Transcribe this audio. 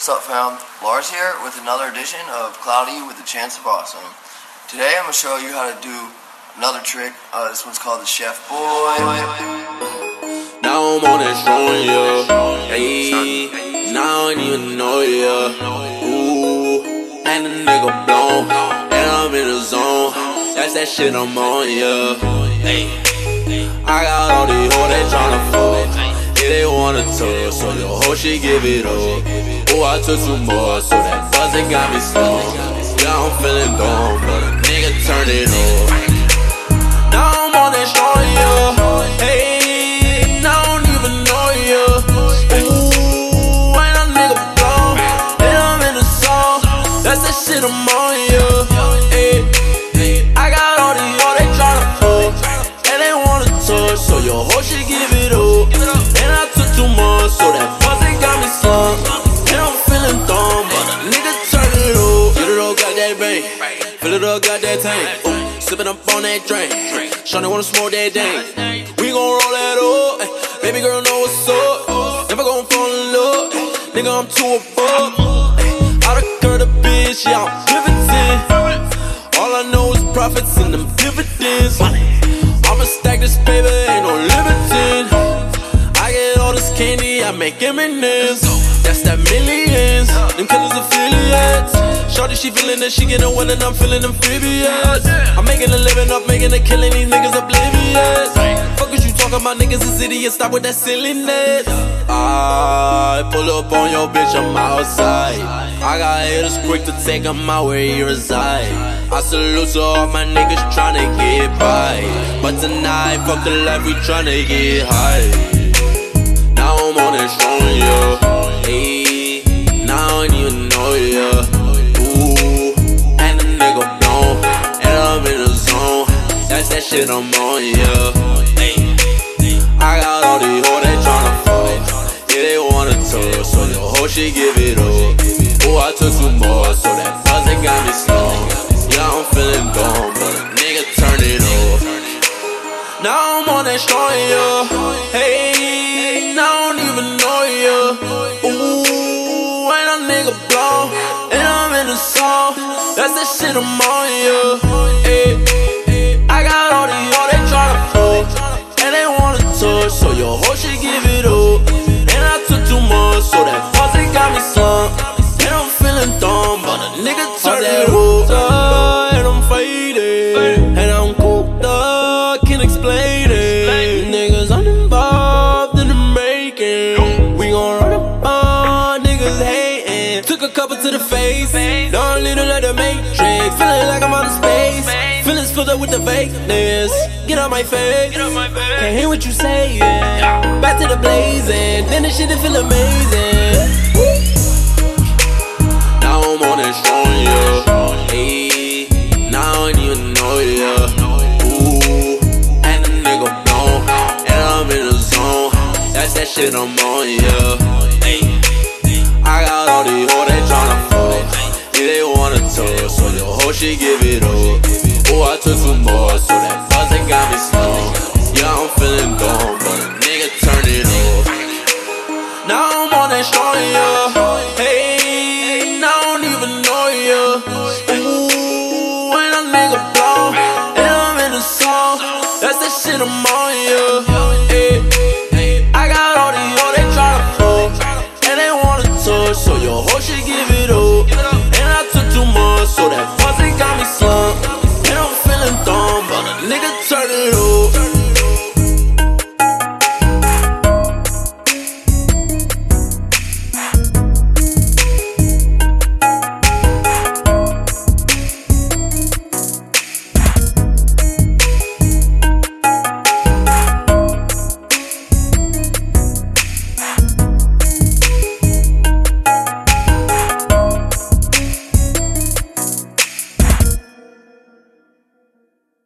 What's up, fam? Lars here with another edition of Cloudy with a Chance of Awesome. Today I'm going to show you how to do another trick. Uh, this one's called the Chef Boy. Now I'm on that strong, yeah. Hey, now I don't even know, yeah. Ooh, and the nigga blown, and I'm in the zone. That's that shit I'm on, yeah. I got all these hoes that tryna fuck. Yeah, they wanna touch, so your hoe should give it up. I took too more, so that buzzing got me slow. Yeah, I'm feeling dumb, but Up, got that tank. Ooh, sipping up on that drink. Shawty wanna smoke that dank. We gon' roll that up. Baby girl know what's up. Never gon' fall in love. Nigga, I'm too above. Out of curve, the bitch, yeah, I'm pivoting. All I know is profits and them dividends. I'ma stack this paper, ain't no limiting. I get all this candy, I make M&M's. That's that millions. Them killers affiliates. Shorty, she feeling that she getting one and I'm feeling amphibious. I'm making a living off making a killing, these niggas oblivious. Fuck what you talking about, niggas is idiots, stop with that silliness. I pull up on your bitch, I'm outside. I got haters quick to take them out where you reside. I salute to all my niggas tryna get by. But tonight, fuck the life, we tryna get high. Now I'm on that strong, yeah. Now I don't even know, yeah. that shit I'm on, yeah. I got all these hoes they tryna fuck. Yeah, they wanna touch, so your hoe should give it The shit I'm on, yeah. To the face, don't need to let the matrix. Feeling like I'm out of space. Feelings filled up with the vagueness. Get on my face. Get on my face. Can't hear what you saying. Back to the blazing. Then the shit feel amazing. Now I'm on that strong, yeah. Hey, now I don't even know, yeah. Ooh, and the nigga blown. And I'm in the zone. That's that shit I'm on, yeah. Hey, I got all these hoes Oh, hoe should give it up. Oh, I took too much, so that buzzing got me slow. Yeah, I'm feeling dumb, but a nigga turn it up. Now I'm on that strong. Hey, I don't even know you. Ooh, a nigga blow, and I'm in the. That's the shit I'm on, yeah.